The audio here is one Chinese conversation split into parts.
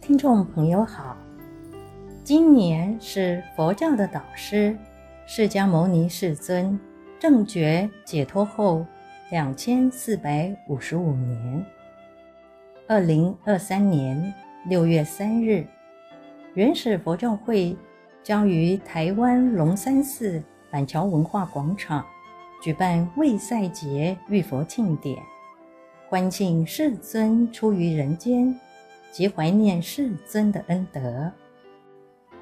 听众朋友好，今年是佛教的导师释迦牟尼世尊正觉解脱后两千四百五十五年，二零二三年六月三日，原始佛教会将于台湾龙山寺板桥文化广场举办卫赛节浴佛庆典。欢庆世尊出于人间，及怀念世尊的恩德，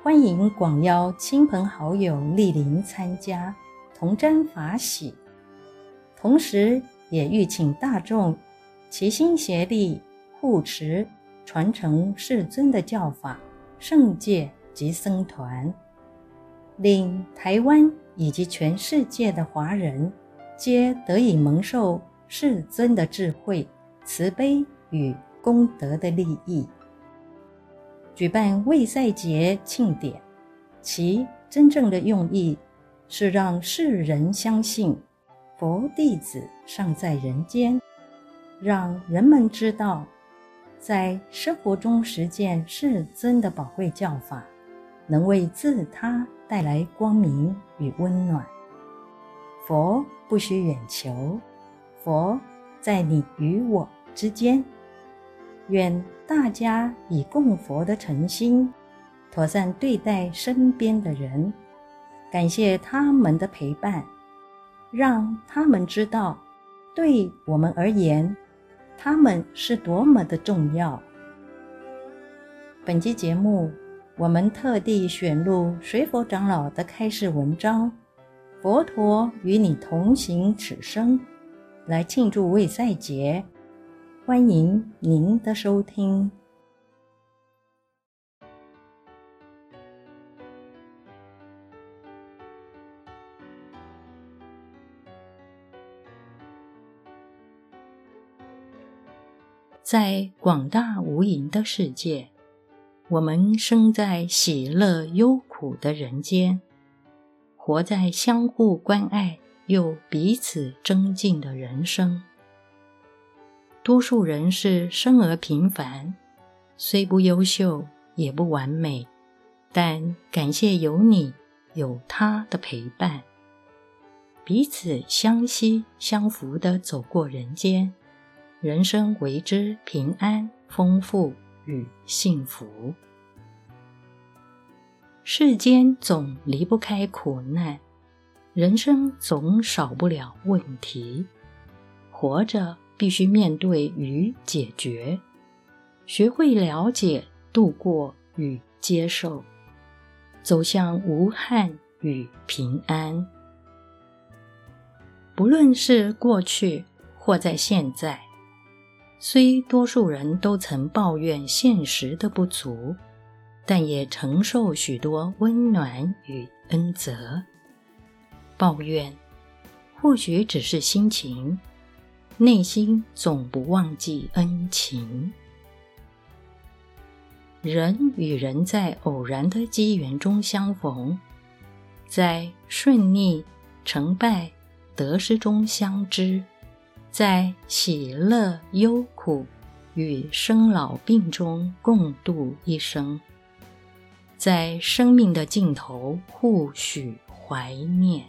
欢迎广邀亲朋好友莅临参加，同沾法喜。同时，也欲请大众齐心协力护持、传承世尊的教法、圣戒及僧团，令台湾以及全世界的华人皆得以蒙受。世尊的智慧、慈悲与功德的利益，举办卫赛节庆典，其真正的用意是让世人相信佛弟子尚在人间，让人们知道，在生活中实践世尊的宝贵教法，能为自他带来光明与温暖。佛不需远求。佛在你与我之间，愿大家以供佛的诚心，妥善对待身边的人，感谢他们的陪伴，让他们知道，对我们而言，他们是多么的重要。本期节目，我们特地选录水佛长老的开示文章《佛陀与你同行此生》。来庆祝卫赛节，欢迎您的收听。在广大无垠的世界，我们生在喜乐忧苦的人间，活在相互关爱。又彼此增进的人生。多数人是生而平凡，虽不优秀，也不完美，但感谢有你有他的陪伴，彼此相惜相扶的走过人间，人生为之平安、丰富与幸福。世间总离不开苦难。人生总少不了问题，活着必须面对与解决，学会了解、度过与接受，走向无憾与平安。不论是过去或在现在，虽多数人都曾抱怨现实的不足，但也承受许多温暖与恩泽。抱怨或许只是心情，内心总不忘记恩情。人与人在偶然的机缘中相逢，在顺逆、成败、得失中相知，在喜乐、忧苦与生老病中共度一生，在生命的尽头互许怀念。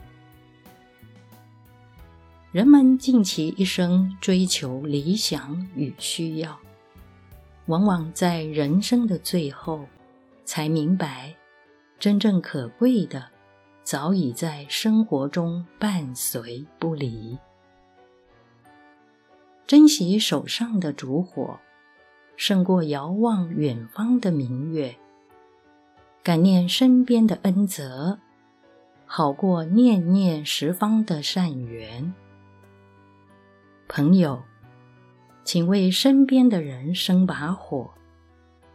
人们尽其一生追求理想与需要，往往在人生的最后才明白，真正可贵的早已在生活中伴随不离。珍惜手上的烛火，胜过遥望远方的明月；感念身边的恩泽，好过念念十方的善缘。朋友，请为身边的人生把火，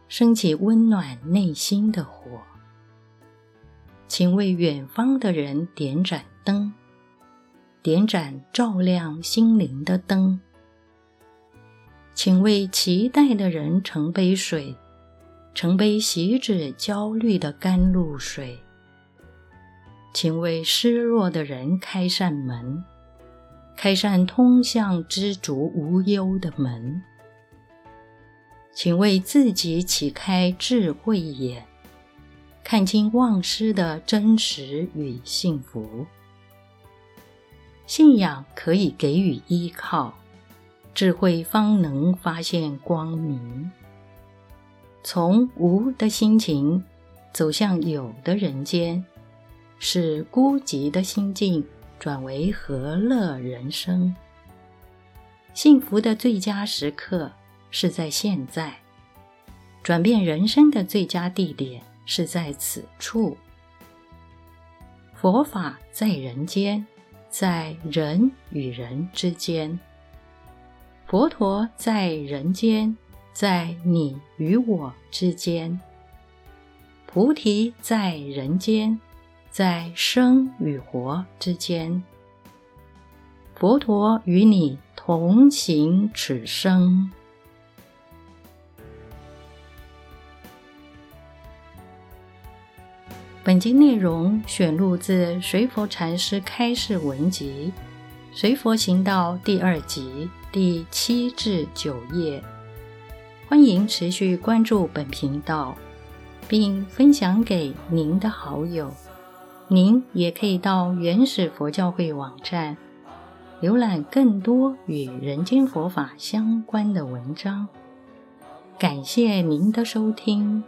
升起温暖内心的火；请为远方的人点盏灯，点盏照亮心灵的灯；请为期待的人盛杯水，盛杯熄止焦虑的甘露水；请为失落的人开扇门。开扇通向知足无忧的门，请为自己启开智慧眼，看清忘失的真实与幸福。信仰可以给予依靠，智慧方能发现光明。从无的心情走向有的人间，使孤寂的心境转为和乐人生。幸福的最佳时刻是在现在，转变人生的最佳地点是在此处。佛法在人间，在人与人之间；佛陀在人间。在你与我之间，菩提在人间，在生与活之间，佛陀与你同行此生。本经内容选录自《随佛禅师开示文集》《随佛行道》第二集第七至九页。欢迎持续关注本频道，并分享给您的好友。您也可以到原始佛教会网站浏览更多与人间佛法相关的文章。感谢您的收听。